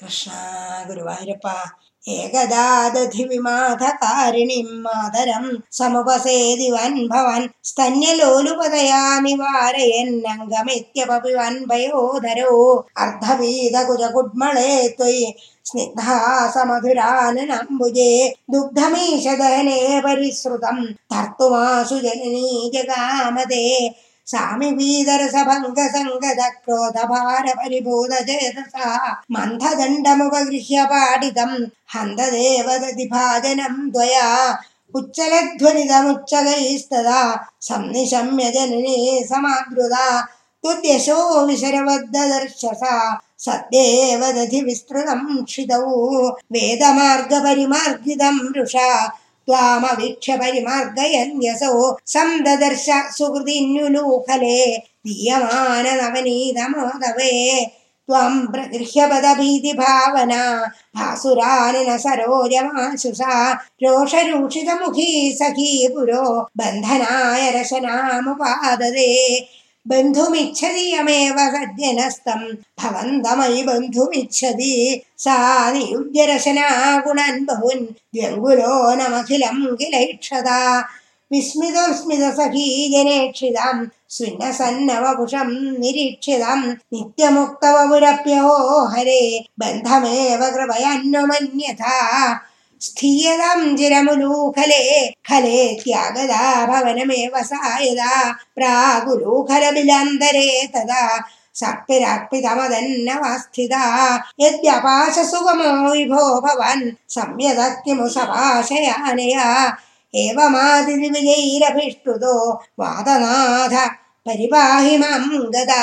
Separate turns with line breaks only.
कृष्णा गुरुवायरप एकदा दधि मा समुपसेदिवन् भवन् स्तन्यलोलुपदयामि वारयन्नङ्गमित्यन् भयोधरो अर्धवीदकुजगुड्मळे त्वयि स्निग्धासमधुराननम्बुजे दुग्धमीशदहने परिसृतं धर्तुमासु जननी जगामदे సామి వీదరసభంగ సంగద క్రోధ భార పరిభూత చేతస మంథదండముపగృహ్య పాటితం హంతదేవదతి భాజనం ద్వయా ఉచ్చలధ్వనిదముచ్చగైస్తదా సంనిశమ్య జనని సమాదృత తుద్యశో విశరవద్దర్శస సత్యేవ విస్తృతం క్షితౌ వేదమార్గ పరిమార్గితం त्वामवीक्ष्य परिमार्गयन्यसौ सन्ददर्श सुहृदिन्युलूखले दीयमाननवनीतमोदवे त्वं प्रगृह्यपदभीतिभावना भासुरानिन सरोजमाशुषा रोषरूषितमुखी सखी पुरो बन्धनाय रशनामुपाददे बन्धुमिच्छति यमेव सज्जनस्तं भवन्तमयि बन्धुमिच्छति सा नियुज्य रशना गुणान् बहुन् द्व्यङ्गुलो नमखिलं किलैक्षदा विस्मितस्मितसखी जनेक्षितां सुन्नसन्नवपुषं निरीक्षितं नित्यमुक्तवपुरप्यहो हरे बन्धमेव कृपयान्नुमन्यथा स्थीयतां चिरमुलूखले खले त्यागदा भवनमेव सा यदा प्रागुलूखलबिलान्तरे तदा सक्तिरर्पितमदन्नवस्थिता यद्यपाशसुगमो विभो भवन् संयदः किमु सभाषयानया एवमादिविजैरभिष्टुतो वादनाथ परिपाहि मां गदा